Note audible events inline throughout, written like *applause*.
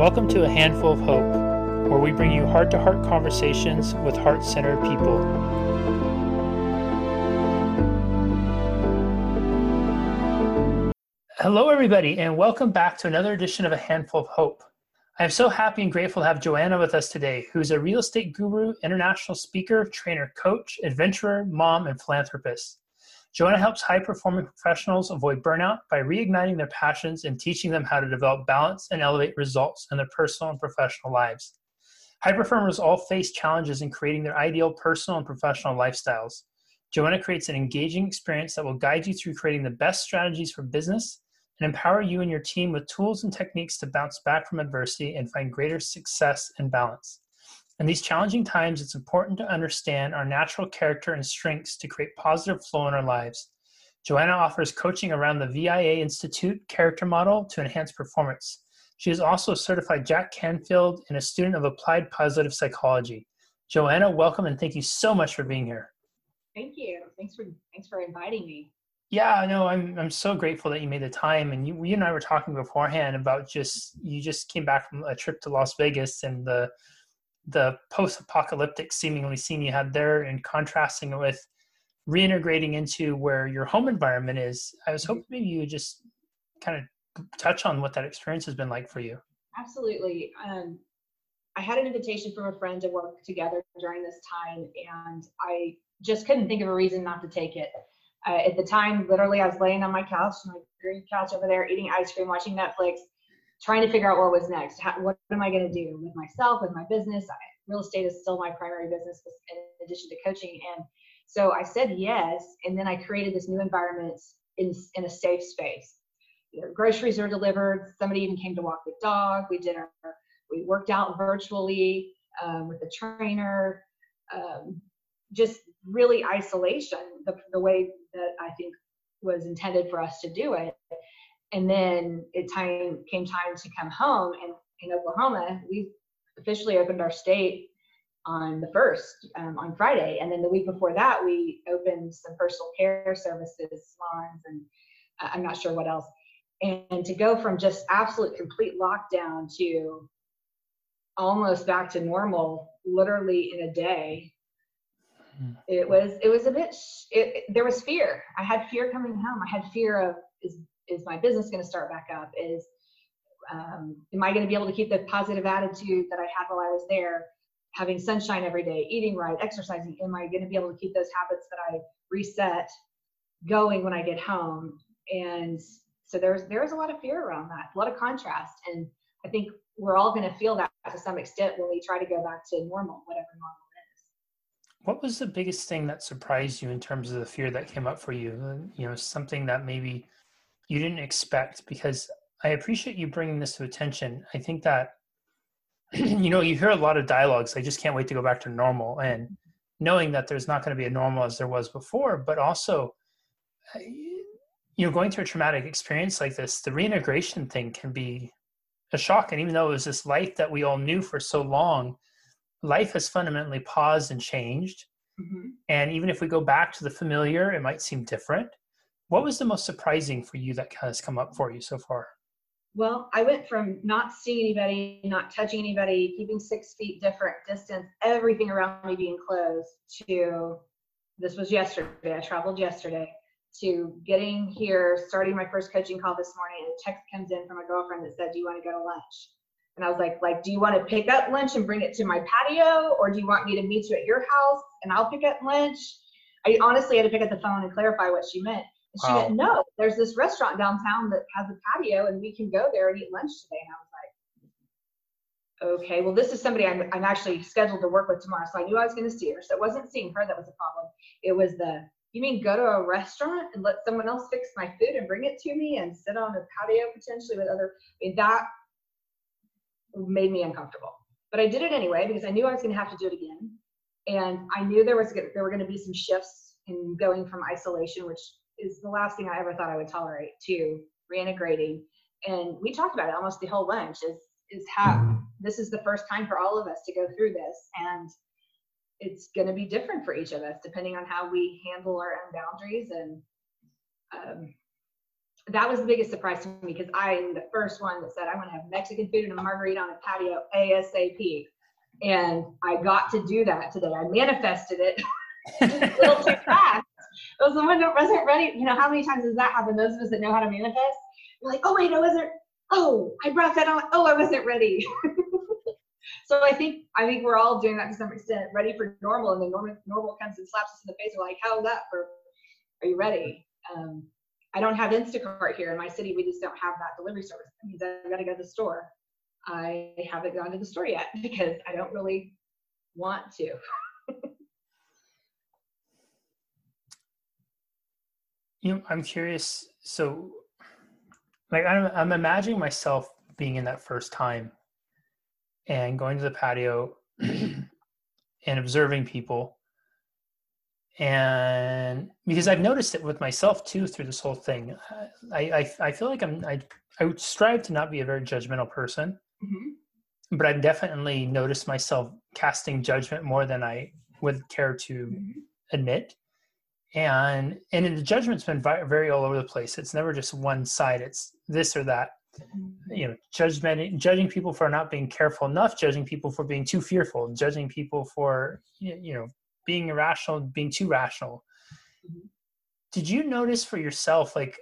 Welcome to A Handful of Hope, where we bring you heart to heart conversations with heart centered people. Hello, everybody, and welcome back to another edition of A Handful of Hope. I am so happy and grateful to have Joanna with us today, who's a real estate guru, international speaker, trainer, coach, adventurer, mom, and philanthropist. Joanna helps high performing professionals avoid burnout by reigniting their passions and teaching them how to develop balance and elevate results in their personal and professional lives. High performers all face challenges in creating their ideal personal and professional lifestyles. Joanna creates an engaging experience that will guide you through creating the best strategies for business and empower you and your team with tools and techniques to bounce back from adversity and find greater success and balance. In these challenging times, it's important to understand our natural character and strengths to create positive flow in our lives. Joanna offers coaching around the VIA Institute character model to enhance performance. She is also a certified Jack Canfield and a student of applied positive psychology. Joanna, welcome and thank you so much for being here. Thank you. Thanks for thanks for inviting me. Yeah, no, I'm I'm so grateful that you made the time. And you, you and I were talking beforehand about just you just came back from a trip to Las Vegas and the the post-apocalyptic seemingly scene you had there and contrasting it with reintegrating into where your home environment is i was hoping maybe you would just kind of touch on what that experience has been like for you. Absolutely. Um, i had an invitation from a friend to work together during this time and i just couldn't think of a reason not to take it. Uh, at the time literally i was laying on my couch my green couch over there eating ice cream watching netflix trying to figure out what was next. How, what am I going to do with myself, with my business? I, real estate is still my primary business in addition to coaching. And so I said yes. And then I created this new environment in, in a safe space. You know, groceries are delivered. Somebody even came to walk the dog. We did our, we worked out virtually um, with the trainer. Um, just really isolation, the, the way that I think was intended for us to do it and then it time came time to come home and in oklahoma we officially opened our state on the first um, on friday. And then the week before that we opened some personal care services salons and uh, i'm not sure what else. And to go from just absolute complete lockdown to almost back to normal literally in a day hmm. it was it was a bit it, it, there was fear. I had fear coming home. I had fear of is is my business going to start back up? Is um, am I going to be able to keep the positive attitude that I had while I was there, having sunshine every day, eating right, exercising? Am I going to be able to keep those habits that I reset going when I get home? And so there's there's a lot of fear around that, a lot of contrast, and I think we're all going to feel that to some extent when we try to go back to normal, whatever normal is. What was the biggest thing that surprised you in terms of the fear that came up for you? You know, something that maybe you didn't expect because I appreciate you bringing this to attention. I think that *clears throat* you know you hear a lot of dialogues. I just can't wait to go back to normal, and knowing that there's not going to be a normal as there was before, but also you know going through a traumatic experience like this, the reintegration thing can be a shock. And even though it was this life that we all knew for so long, life has fundamentally paused and changed. Mm-hmm. And even if we go back to the familiar, it might seem different. What was the most surprising for you that has come up for you so far? Well, I went from not seeing anybody, not touching anybody, keeping six feet different distance, everything around me being closed, to this was yesterday. I traveled yesterday to getting here, starting my first coaching call this morning, and a text comes in from a girlfriend that said, "Do you want to go to lunch?" And I was like, "Like, do you want to pick up lunch and bring it to my patio, or do you want me to meet you at your house and I'll pick up lunch?" I honestly had to pick up the phone and clarify what she meant she wow. went, no, there's this restaurant downtown that has a patio and we can go there and eat lunch today. And I was like, okay, well, this is somebody I'm, I'm actually scheduled to work with tomorrow. So I knew I was going to see her. So it wasn't seeing her that was a problem. It was the, you mean go to a restaurant and let someone else fix my food and bring it to me and sit on a patio potentially with other, I mean, that made me uncomfortable. But I did it anyway because I knew I was going to have to do it again. And I knew there was there were going to be some shifts in going from isolation, which is the last thing I ever thought I would tolerate to reintegrating. And we talked about it almost the whole lunch is is how mm-hmm. this is the first time for all of us to go through this and it's going to be different for each of us depending on how we handle our own boundaries and um, that was the biggest surprise to me because I'm the first one that said I want to have Mexican food and a margarita on a patio ASAP. And I got to do that today. I manifested it a *laughs* little too fast. I was the one that wasn't ready. You know, how many times does that happen? Those of us that know how to manifest, we're like, oh wait, I wasn't. Oh, I brought that on. Oh, I wasn't ready. *laughs* so I think I think we're all doing that to some extent, ready for normal, and then normal normal comes and slaps us in the face. We're like, how's that for? Are you ready? Um, I don't have Instacart here in my city. We just don't have that delivery service. That means I've got to go to the store. I haven't gone to the store yet *laughs* because I don't really want to. You know, I'm curious. So, like, I'm, I'm imagining myself being in that first time and going to the patio *clears throat* and observing people and because I've noticed it with myself too through this whole thing, I I, I feel like I'm I I would strive to not be a very judgmental person, mm-hmm. but I've definitely noticed myself casting judgment more than I would care to mm-hmm. admit, and and the judgment's been very all over the place. It's never just one side. It's this or that. You know, judgment, judging people for not being careful enough, judging people for being too fearful, judging people for you know being irrational, being too rational. Did you notice for yourself, like,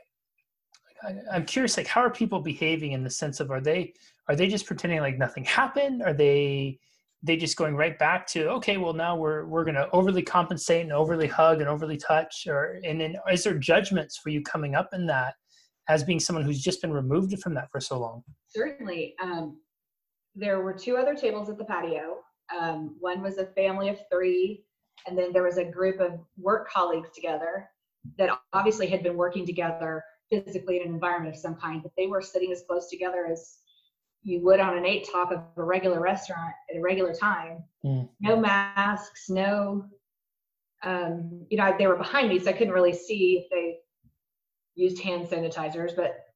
I, am curious, like, how are people behaving in the sense of are they are they just pretending like nothing happened? Are they they just going right back to okay, well now we're we're going to overly compensate and overly hug and overly touch, or and then is there judgments for you coming up in that as being someone who's just been removed from that for so long? Certainly. Um, there were two other tables at the patio. Um, one was a family of three and then there was a group of work colleagues together that obviously had been working together physically in an environment of some kind, but they were sitting as close together as you would on an eight top of a regular restaurant at a regular time. Mm. No masks, no, um, you know, they were behind me, so I couldn't really see if they used hand sanitizers, but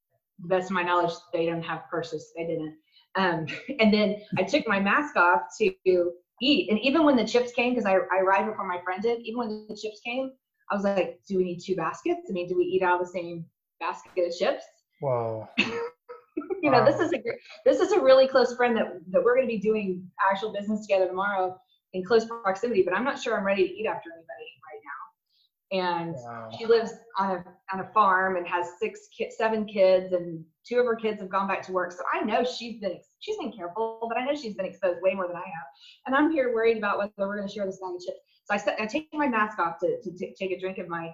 the best of my knowledge, they don't have purses. They didn't. Um, *laughs* and then I took my mask off to eat. And even when the chips came, because I, I arrived before my friend did, even when the chips came, I was like, do we need two baskets? I mean, do we eat out of the same basket of chips? Wow. *laughs* *laughs* you know, wow. this is a this is a really close friend that that we're going to be doing actual business together tomorrow in close proximity. But I'm not sure I'm ready to eat after anybody right now. and wow. she lives on a on a farm and has six kids, seven kids, and two of her kids have gone back to work. So I know she's been she's been careful, but I know she's been exposed way more than I have. And I'm here worried about whether we're going to share this bag of chips. So I I take my mask off to to t- take a drink of my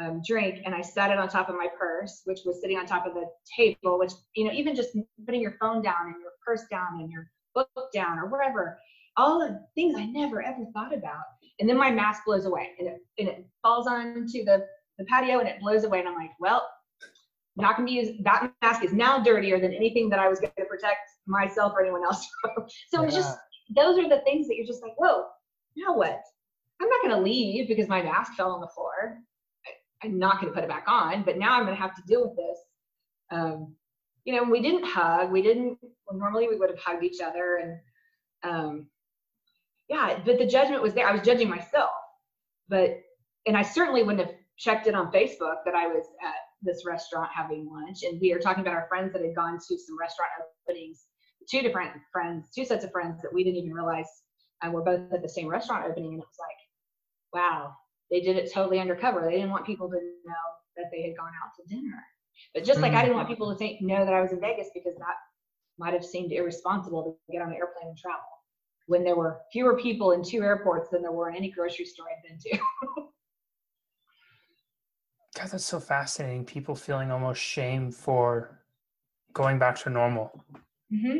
um, drink, and I set it on top of my purse, which was sitting on top of the table. Which you know, even just putting your phone down and your purse down and your book down or wherever, all the things I never ever thought about and then my mask blows away and it, and it falls onto the, the patio and it blows away and i'm like well not going to be used that mask is now dirtier than anything that i was going to protect myself or anyone else *laughs* so yeah. it's just those are the things that you're just like whoa now what i'm not going to leave because my mask fell on the floor I, am not going to put it back on but now i'm going to have to deal with this um, you know we didn't hug we didn't well, normally we would have hugged each other and um, yeah, but the judgment was there. I was judging myself, but and I certainly wouldn't have checked it on Facebook that I was at this restaurant having lunch. And we were talking about our friends that had gone to some restaurant openings, two different friends, two sets of friends that we didn't even realize uh, were both at the same restaurant opening. And it was like, wow, they did it totally undercover. They didn't want people to know that they had gone out to dinner. But just like I didn't want people to think know that I was in Vegas because that might have seemed irresponsible to get on an airplane and travel when there were fewer people in two airports than there were in any grocery store I've been to. *laughs* God, that's so fascinating. People feeling almost shame for going back to normal. Mm-hmm.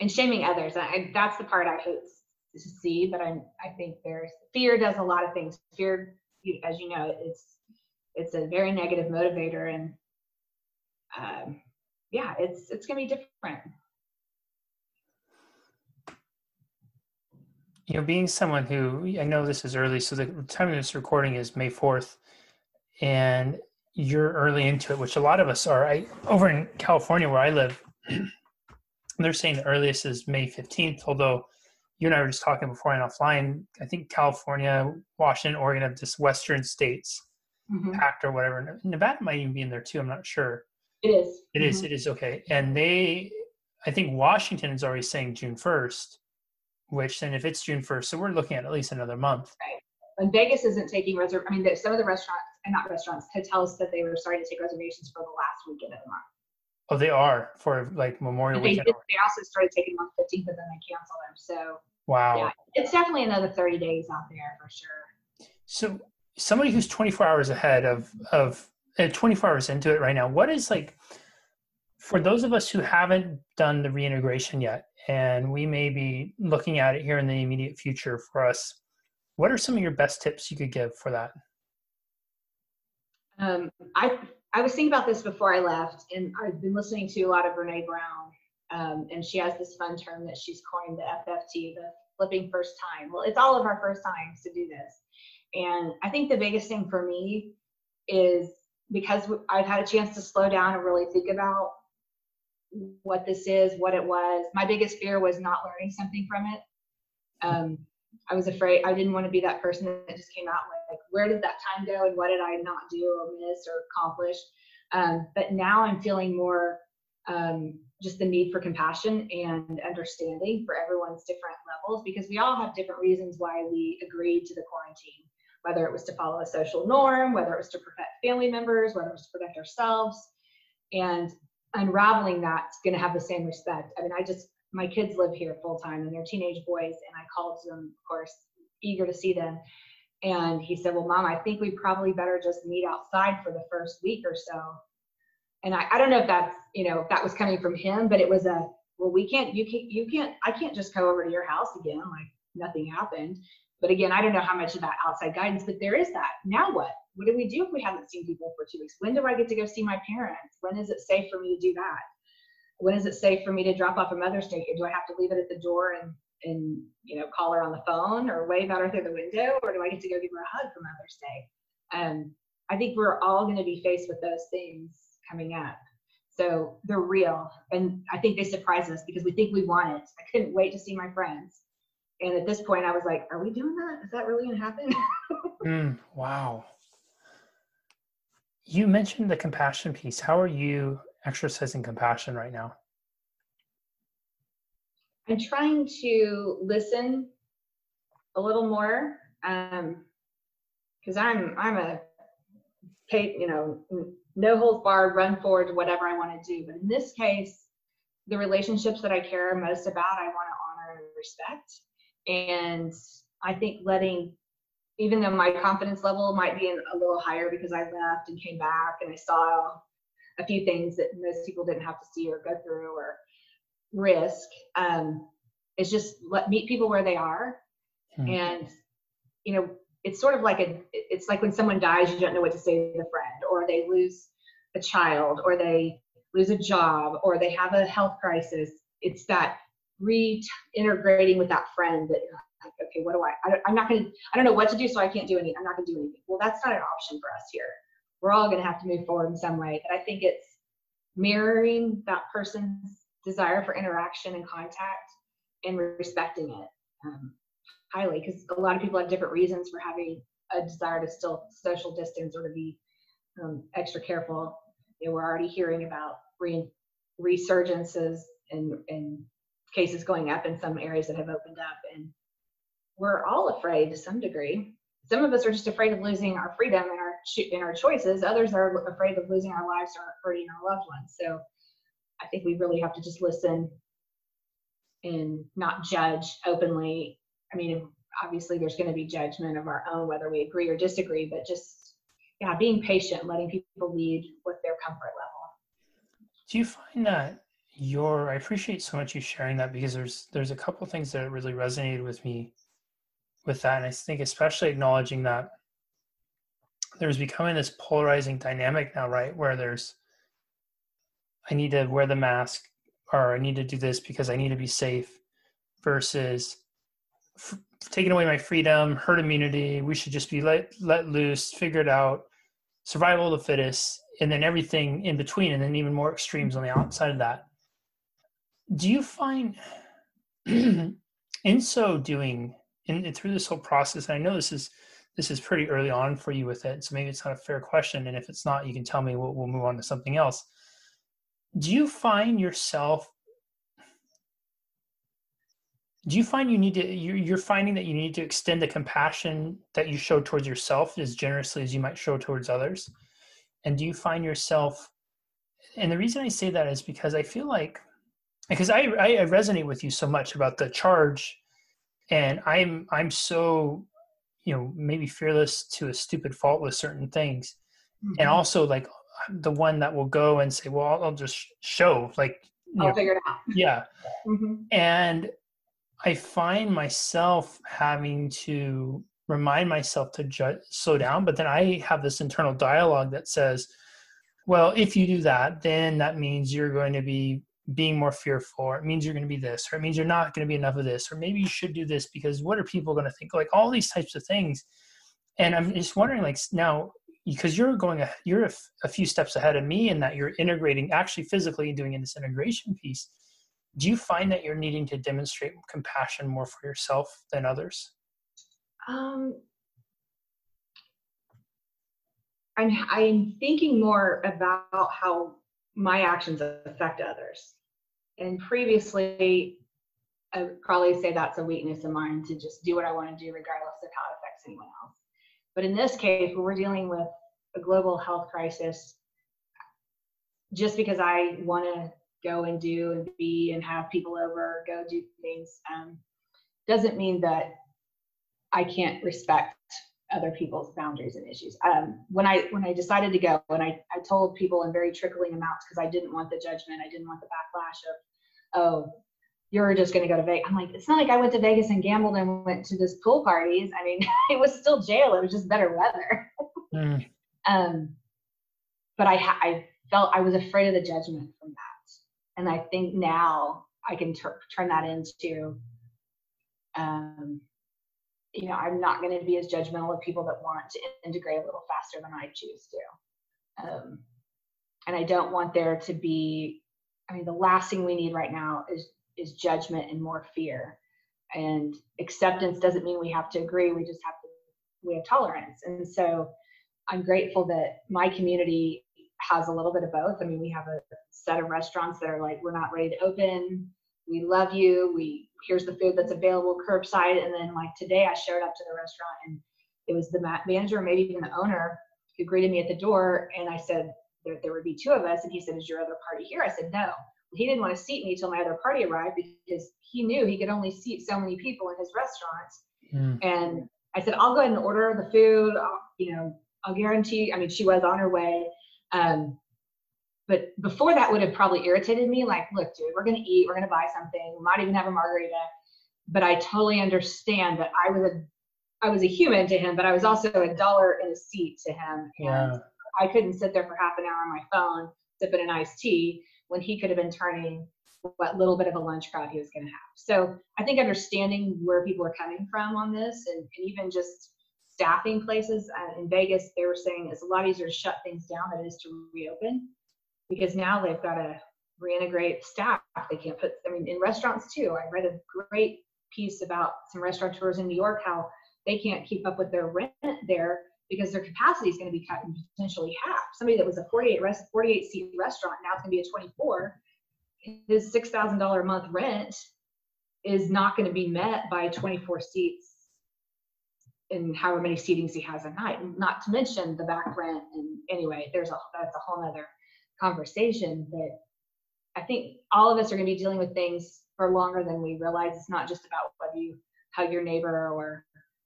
And shaming others. I, that's the part I hate see, but I, I think there's fear does a lot of things. Fear, as you know, it's it's a very negative motivator, and um, yeah, it's it's gonna be different. you know, being someone who I know this is early, so the time of this recording is May 4th, and you're early into it, which a lot of us are. I over in California where I live, *clears throat* they're saying the earliest is May 15th, although you and I were just talking before and offline. I think California, Washington, Oregon have just western states mm-hmm. pact or whatever. Nevada might even be in there too. I'm not sure. It is. It mm-hmm. is. It is okay. And they, I think Washington is already saying June 1st, which then if it's June 1st, so we're looking at at least another month. Right. And Vegas isn't taking reserve. I mean, some of the restaurants and not restaurants, hotels said they were starting to take reservations for the last weekend of the month. Oh, they are for like Memorial they Weekend. Did, they also started taking them on 15th, but then they canceled them. So wow, yeah, it's definitely another 30 days out there for sure. So somebody who's 24 hours ahead of of uh, 24 hours into it right now, what is like for those of us who haven't done the reintegration yet, and we may be looking at it here in the immediate future for us, what are some of your best tips you could give for that? Um, I I was thinking about this before I left, and I've been listening to a lot of Brene Brown, um, and she has this fun term that she's coined the FFT, the flipping first time. Well, it's all of our first times to do this, and I think the biggest thing for me is because I've had a chance to slow down and really think about what this is, what it was. My biggest fear was not learning something from it. Um, I was afraid I didn't want to be that person that just came out like, where did that time go and what did I not do or miss or accomplish? Um, but now I'm feeling more um, just the need for compassion and understanding for everyone's different levels because we all have different reasons why we agreed to the quarantine, whether it was to follow a social norm, whether it was to protect family members, whether it was to protect ourselves. And unraveling that's going to have the same respect. I mean, I just my kids live here full time and they're teenage boys and i called them of course eager to see them and he said well mom i think we probably better just meet outside for the first week or so. And i, I don't know if that's you know if that was coming from him but it was a well we can't you can't you can't i can't just go over to your house again like nothing happened. But again i don't know how much of that outside guidance but there is that. Now what? What do we do if we haven't seen people for two weeks? When do i get to go see my parents? When is it safe for me to do that? When is it safe for me to drop off a Mother's Day? Do I have to leave it at the door and and you know call her on the phone or wave at her through the window, or do I get to go give her a hug for Mother's Day? Um, I think we're all going to be faced with those things coming up. So they're real, and I think they surprise us because we think we want it. I couldn't wait to see my friends, and at this point, I was like, "Are we doing that? Is that really going to happen?" *laughs* mm, wow. You mentioned the compassion piece. How are you exercising compassion right now? I'm trying to listen a little more because um, I'm I'm a you know no holds barred run forward to whatever I want to do. But in this case, the relationships that I care most about, I want to honor and respect. And I think letting, even though my confidence level might be a little higher because I left and came back and I saw a few things that most people didn't have to see or go through or risk um, is just let meet people where they are hmm. and you know it's sort of like a it's like when someone dies you don't know what to say to the friend or they lose a child or they lose a job or they have a health crisis it's that reintegrating with that friend that you're like, okay what do i, I i'm not going to i don't know what to do so i can't do anything i'm not going to do anything well that's not an option for us here we're all going to have to move forward in some way. But I think it's mirroring that person's desire for interaction and contact and respecting it um, highly because a lot of people have different reasons for having a desire to still social distance or to be um, extra careful. You know, we're already hearing about re- resurgences and, and cases going up in some areas that have opened up, and we're all afraid to some degree. Some of us are just afraid of losing our freedom and our in our choices. Others are afraid of losing our lives or hurting our loved ones. So I think we really have to just listen and not judge openly. I mean, obviously there's going to be judgment of our own, whether we agree or disagree, but just, yeah, being patient, letting people lead with their comfort level. Do you find that your, I appreciate so much you sharing that because there's, there's a couple things that really resonated with me with that. And I think especially acknowledging that there's becoming this polarizing dynamic now, right? Where there's, I need to wear the mask or I need to do this because I need to be safe versus f- taking away my freedom, herd immunity. We should just be let, let loose, figure it out, survival of the fittest, and then everything in between, and then even more extremes on the outside of that. Do you find *clears throat* in so doing, in, through this whole process, I know this is this is pretty early on for you with it, so maybe it's not a fair question. And if it's not, you can tell me. We'll, we'll move on to something else. Do you find yourself? Do you find you need to? You're, you're finding that you need to extend the compassion that you show towards yourself as generously as you might show towards others. And do you find yourself? And the reason I say that is because I feel like, because I I resonate with you so much about the charge and i'm i'm so you know maybe fearless to a stupid fault with certain things mm-hmm. and also like the one that will go and say well i'll, I'll just show like i'll know, figure it out. *laughs* Yeah. Mm-hmm. and i find myself having to remind myself to ju- slow down but then i have this internal dialogue that says well if you do that then that means you're going to be being more fearful or it means you're going to be this or it means you're not going to be enough of this or maybe you should do this because what are people going to think? Like all these types of things. And i'm just wondering like now because you're going you're a, a few steps ahead of me in that you're integrating actually physically doing in this integration piece. Do you find that you're needing to demonstrate compassion more for yourself than others? Um i'm i'm thinking more about how my actions affect others. And previously, I would probably say that's a weakness of mine to just do what I want to do regardless of how it affects anyone else. But in this case, where we're dealing with a global health crisis, just because I want to go and do and be and have people over, go do things, um, doesn't mean that I can't respect other people's boundaries and issues. Um, when I when I decided to go, and I, I told people in very trickling amounts because I didn't want the judgment, I didn't want the backlash of, oh, you're just going to go to Vegas. I'm like, it's not like I went to Vegas and gambled and went to this pool parties. I mean, *laughs* it was still jail. It was just better weather. mm. *laughs* um, but I I felt I was afraid of the judgment from that, and I think now I can turn that into um, you know, I'm not going to be as judgmental of people that want to integrate a little faster than I choose to. Um, and I don't want there to be, I mean, the last thing we need right now is is judgment and more fear. And acceptance doesn't mean we have to agree. We just have to we have tolerance. And so I'm grateful that my community has a little bit of both. I mean, we have a set of restaurants that are like, we're not ready to open we love you. We here's the food that's available curbside. And then like today, I showed up to the restaurant and it was the manager, maybe even the owner, who greeted me at the door. And I said there, there would be two of us. And he said, "Is your other party here?" I said, "No." He didn't want to seat me until my other party arrived because he knew he could only seat so many people in his restaurants. Mm. And I said, "I'll go ahead and order the food. I'll, you know, I'll guarantee." I mean, she was on her way. Um, but before that would have probably irritated me. Like, look, dude, we're gonna eat, we're gonna buy something, we might even have a margarita. But I totally understand that I was a I was a human to him, but I was also a dollar in a seat to him. And yeah. I couldn't sit there for half an hour on my phone sipping an iced tea when he could have been turning what little bit of a lunch crowd he was going to have. So I think understanding where people are coming from on this and, and even just staffing places uh, in Vegas, they were saying it's a lot easier to shut things down than it is to reopen because now they've got to reintegrate staff. They can't put, I mean, in restaurants too. I read a great piece about some restaurateurs in New York, how they can't keep up with their rent there because their capacity is going to be cut in potentially half. Somebody that was a 48 rest, 48 seat restaurant now it's going to be a 24. His six thousand dollar a month rent is not going to be met by 24 seats and however many seatings he has a night. Not to mention the back rent and anyway, there's a that's a whole other conversation that I think all of us are going to be dealing with things for longer than we realize. It's not just about whether you hug your neighbor or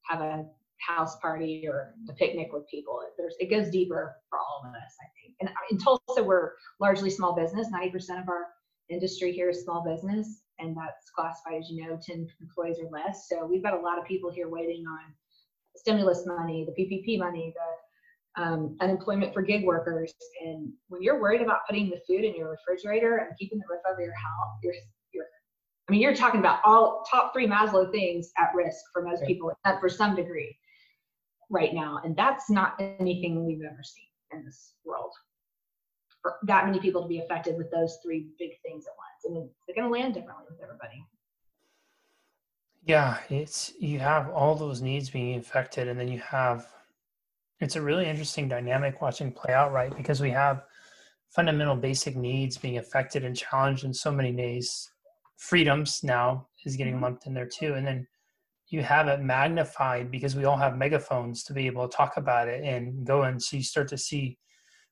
have a house party or a picnic with people. There's, it goes deeper for all of us, I think. And in Tulsa, we're largely small business. 90% of our industry here is small business, and that's classified as you know 10 employees or less. So we've got a lot of people here waiting on stimulus money, the PPP money, the um, unemployment for gig workers. And when you're worried about putting the food in your refrigerator and keeping the roof over your house, you're, you're I mean, you're talking about all top three Maslow things at risk for most people, except for some degree, right now. And that's not anything we've ever seen in this world. For that many people to be affected with those three big things at once, and they're going to land differently with everybody. Yeah, it's you have all those needs being affected, and then you have it's a really interesting dynamic watching play out, right? Because we have fundamental basic needs being affected and challenged in so many ways. Freedoms now is getting mm-hmm. lumped in there too, and then you have it magnified because we all have megaphones to be able to talk about it and go and so you start to see.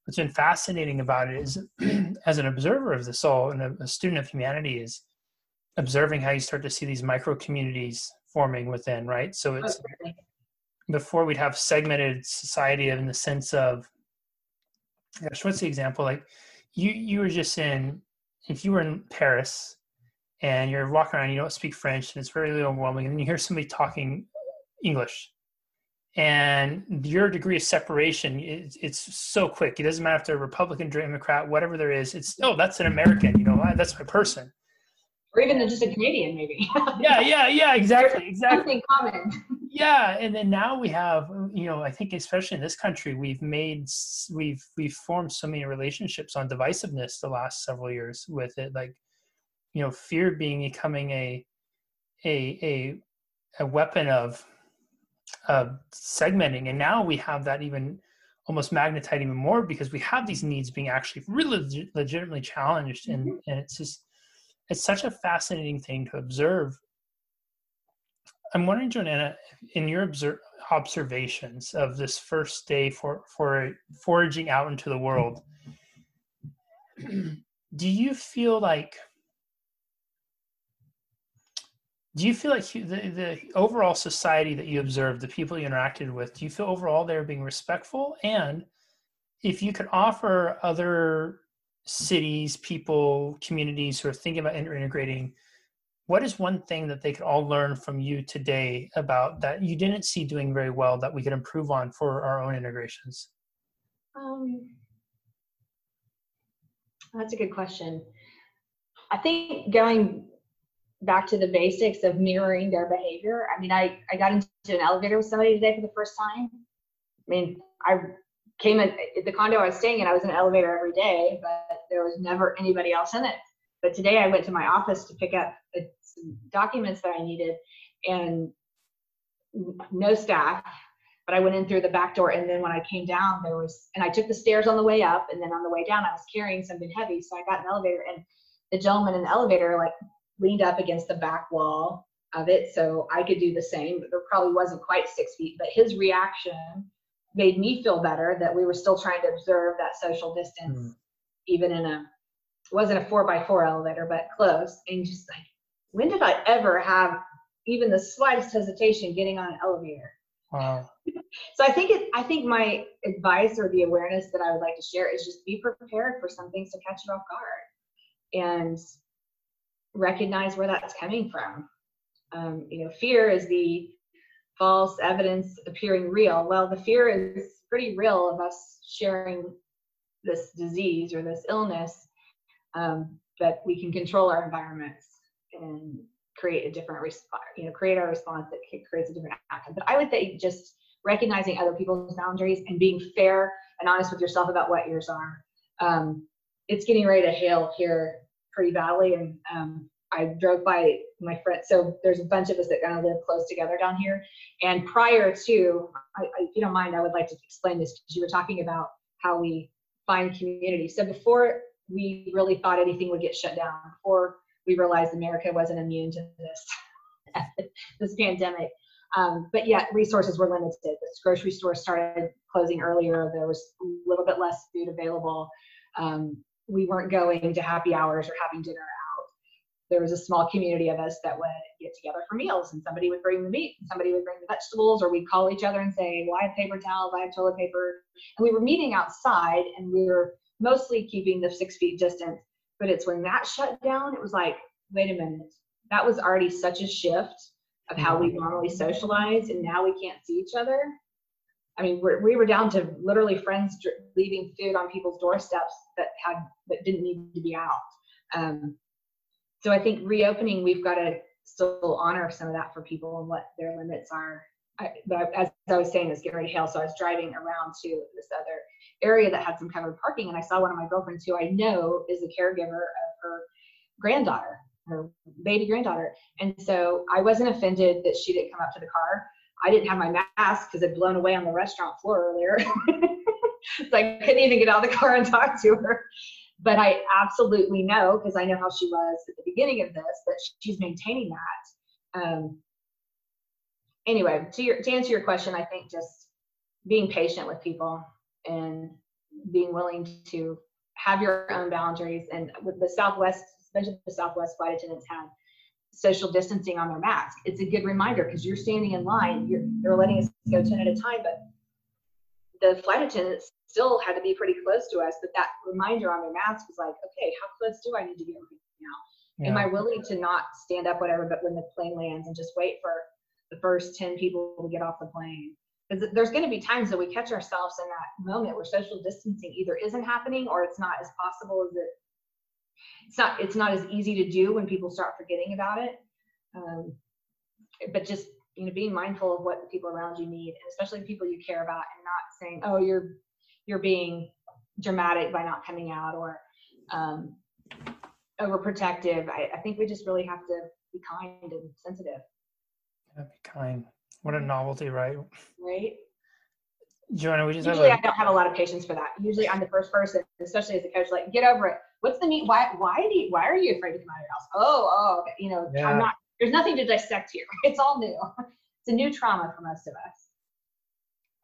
What's been fascinating about it is *clears throat* as an observer of this all and a, a student of humanity is observing how you start to see these micro communities forming within right? So it's before we'd have segmented society in the sense of gosh what's the example? Like you you were just in if you were in paris and you're walking around, you don't speak French, and it's very overwhelming. And then you hear somebody talking English, and your degree of separation it's, it's so quick. It doesn't matter if they're Republican, Democrat, whatever there is. It's oh, that's an American. You know, that's my person. Or even just a Canadian, maybe. *laughs* yeah, yeah, yeah, exactly, exactly. Something common. yeah, and then now we have, you know, I think especially in this country, we've made, we've we've formed so many relationships on divisiveness the last several years with it, like you know fear being becoming a a a a weapon of of segmenting. And now we have that even almost magnetized even more because we have these needs being actually really legit, legitimately challenged. And mm-hmm. and it's just it's such a fascinating thing to observe. I'm wondering joanna in your observations of this first day for for foraging out into the world do you feel like do you feel like the, the overall society that you observed the people you interacted with do you feel overall they're being respectful? And if you could offer other cities people communities who are thinking about integrating what is one thing that they could all learn from you today about that you didn't see doing very well that we could improve on for our own integrations? Um, that's a good question. I think going back to the basics of mirroring their behavior. I mean, I, I got into an elevator with somebody today for the first time. I mean, I came at the condo I was staying in, I was in an elevator every day, but there was never anybody else in it. But today I went to my office to pick up uh, some documents that I needed and no staff. But I went in through the back door, and then when I came down, there was, and I took the stairs on the way up, and then on the way down, I was carrying something heavy. So I got an elevator, and the gentleman in the elevator like leaned up against the back wall of it so I could do the same. But there probably wasn't quite six feet, but his reaction made me feel better that we were still trying to observe that social distance, mm. even in a wasn't a four by four elevator, but close. And just like, when did I ever have even the slightest hesitation getting on an elevator? Wow. *laughs* so I think it. I think my advice or the awareness that I would like to share is just be prepared for some things to catch you off guard, and recognize where that's coming from. Um, you know, fear is the false evidence appearing real. Well, the fear is pretty real of us sharing this disease or this illness, um, but we can control our environments and create a different response, you know, create our response that creates a different outcome. But I would say just recognizing other people's boundaries and being fair and honest with yourself about what yours are. Um, it's getting ready to hail here pretty badly. And um, I drove by my friend. So there's a bunch of us that kind of live close together down here. And prior to, I, I, if you don't mind, I would like to explain this because you were talking about how we find community. So before we really thought anything would get shut down, before we realized America wasn't immune to this *laughs* this pandemic. Um, but yet resources were limited. Grocery stores started closing earlier. There was a little bit less food available. Um, we weren't going to happy hours or having dinner out. There was a small community of us that would get together for meals, and somebody would bring the meat, and somebody would bring the vegetables, or we'd call each other and say, "Well, I have paper towels, I have toilet paper," and we were meeting outside, and we were mostly keeping the six feet distance. But it's when that shut down, it was like, wait a minute, that was already such a shift of how we mm-hmm. normally socialize, and now we can't see each other. I mean, we're, we were down to literally friends leaving food on people's doorsteps that had that didn't need to be out. Um, so I think reopening, we've got to still honor some of that for people and what their limits are. I, but as I was saying, it's getting ready to hail, so I was driving around to this other area that had some covered parking, and I saw one of my girlfriends who I know is a caregiver of her granddaughter. her baby granddaughter. And so I wasn't offended that she didn't come up to the car. I didn't have my mask because it'd blown away on the restaurant floor earlier. *laughs* so I couldn't even get out of the car and talk to her. But I absolutely know, because I know how she was at the beginning of this, that she's maintaining that. Um, anyway, to, your, to answer your question, I think just being patient with people and being willing to have your own boundaries. And with the Southwest, especially the Southwest flight attendants have social distancing on their mask. It's a good reminder because you're standing in line, you're, you're letting us go 10 at a time, but the flight attendants still had to be pretty close to us. But that reminder on their mask was like, okay, how close do I need to get now? Yeah. Am I willing to not stand up, whatever, but when the plane lands and just wait for the first 10 people to get off the plane? Because there's going to be times that we catch ourselves in that moment where social distancing either isn't happening or it's not as possible as it it's not it's not as easy to do when people start forgetting about it. Um, but just you know being mindful of what the people around you need and especially the people you care about and not saying oh you're you're being dramatic by not coming out or um, overprotective. I, I think we just really have to be kind and sensitive. Yeah, be kind. What a novelty right? Right Joanna, we just usually a... I don't have a lot of patience for that. Usually I'm the first person, especially as a coach, like get over it. What's the need? Why why do you, why are you afraid to come out of your house? Oh oh, okay. you know yeah. I'm not. There's nothing to dissect here. *laughs* It's all new. It's a new trauma for most of us.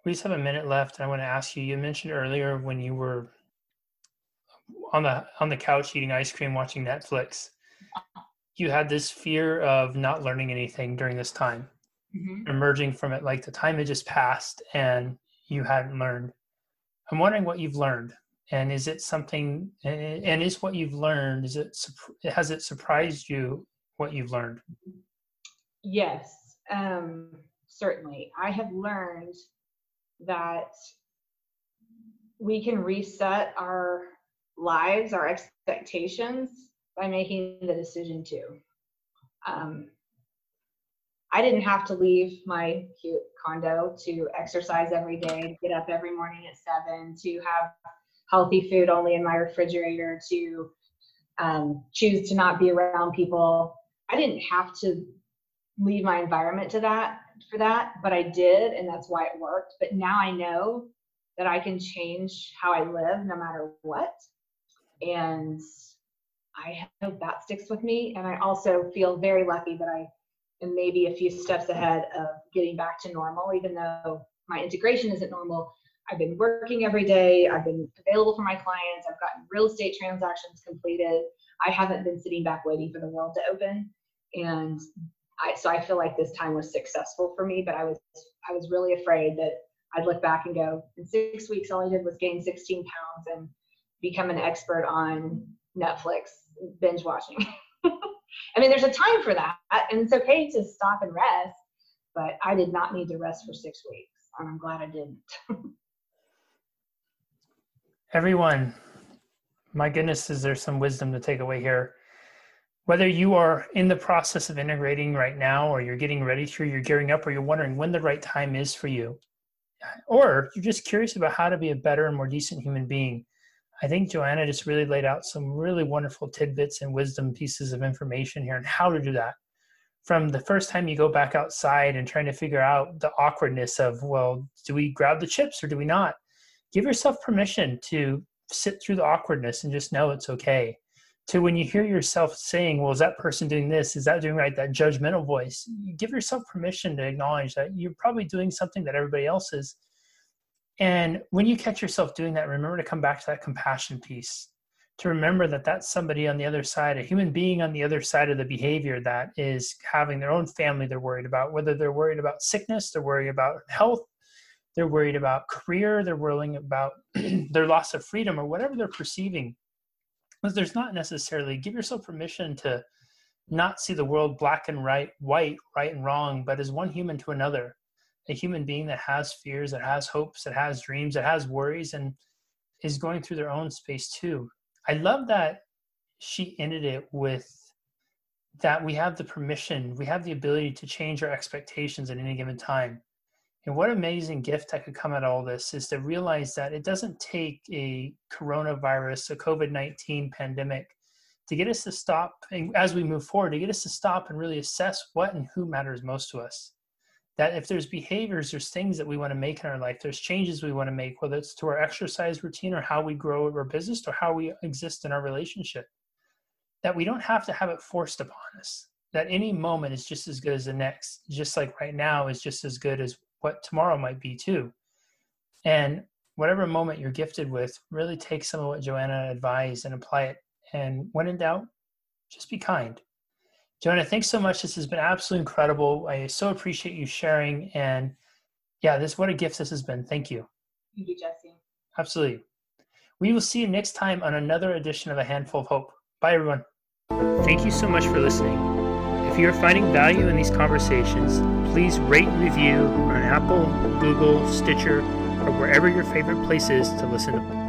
We just have a minute left. I want to ask you. You mentioned earlier when you were on the on the couch eating ice cream, watching Netflix. You had this fear of not learning anything during this time, mm-hmm. emerging from it like the time had just passed and you hadn't learned. I'm wondering what you've learned, and is it something? And is what you've learned? Is it has it surprised you what you've learned? Yes, um, certainly. I have learned that we can reset our lives, our expectations by making the decision to. Um, I didn't have to leave my cute condo to exercise every day, to get up every morning at seven, to have healthy food only in my refrigerator, to um, choose to not be around people. I didn't have to leave my environment to that for that, but I did, and that's why it worked. But now I know that I can change how I live no matter what. And I hope that sticks with me. And I also feel very lucky that I and maybe a few steps ahead of getting back to normal, even though my integration isn't normal. I've been working every day. I've been available for my clients. I've gotten real estate transactions completed. I haven't been sitting back waiting for the world to open. And I, so I feel like this time was successful for me, but I was, I was really afraid that I'd look back and go, in six weeks, all I did was gain 16 pounds and become an expert on Netflix binge watching. *laughs* I mean, there's a time for that, and it's okay to stop and rest, but I did not need to rest for six weeks, and I'm glad I didn't. *laughs* Everyone, my goodness, is there some wisdom to take away here? Whether you are in the process of integrating right now, or you're getting ready to, you're gearing up, or you're wondering when the right time is for you, or you're just curious about how to be a better and more decent human being, I think Joanna just really laid out some really wonderful tidbits and wisdom pieces of information here on how to do that. From the first time you go back outside and trying to figure out the awkwardness of, well, do we grab the chips or do we not? Give yourself permission to sit through the awkwardness and just know it's okay. To when you hear yourself saying, well, is that person doing this? Is that doing right? That judgmental voice, give yourself permission to acknowledge that you're probably doing something that everybody else is and when you catch yourself doing that, remember to come back to that compassion piece, to remember that that's somebody on the other side, a human being on the other side of the behavior that is having their own family they're worried about, whether they're worried about sickness, they're worried about health, they're worried about career, they're worrying about *clears throat* their loss of freedom or whatever they're perceiving. Because there's not necessarily, give yourself permission to not see the world black and right, white, right and wrong, but as one human to another a human being that has fears, that has hopes, that has dreams, that has worries, and is going through their own space too. I love that she ended it with that we have the permission, we have the ability to change our expectations at any given time. And what amazing gift that could come out of all this is to realize that it doesn't take a coronavirus, a COVID 19 pandemic to get us to stop, and as we move forward, to get us to stop and really assess what and who matters most to us. That if there's behaviors, there's things that we want to make in our life, there's changes we want to make, whether it's to our exercise routine or how we grow our business or how we exist in our relationship, that we don't have to have it forced upon us. That any moment is just as good as the next, just like right now is just as good as what tomorrow might be too. And whatever moment you're gifted with, really take some of what Joanna advised and apply it. And when in doubt, just be kind. JoAnna, thanks so much. This has been absolutely incredible. I so appreciate you sharing. And yeah, this what a gift this has been. Thank you. Thank you, Jesse. Absolutely. We will see you next time on another edition of A Handful of Hope. Bye, everyone. Thank you so much for listening. If you are finding value in these conversations, please rate and review on Apple, Google, Stitcher, or wherever your favorite place is to listen to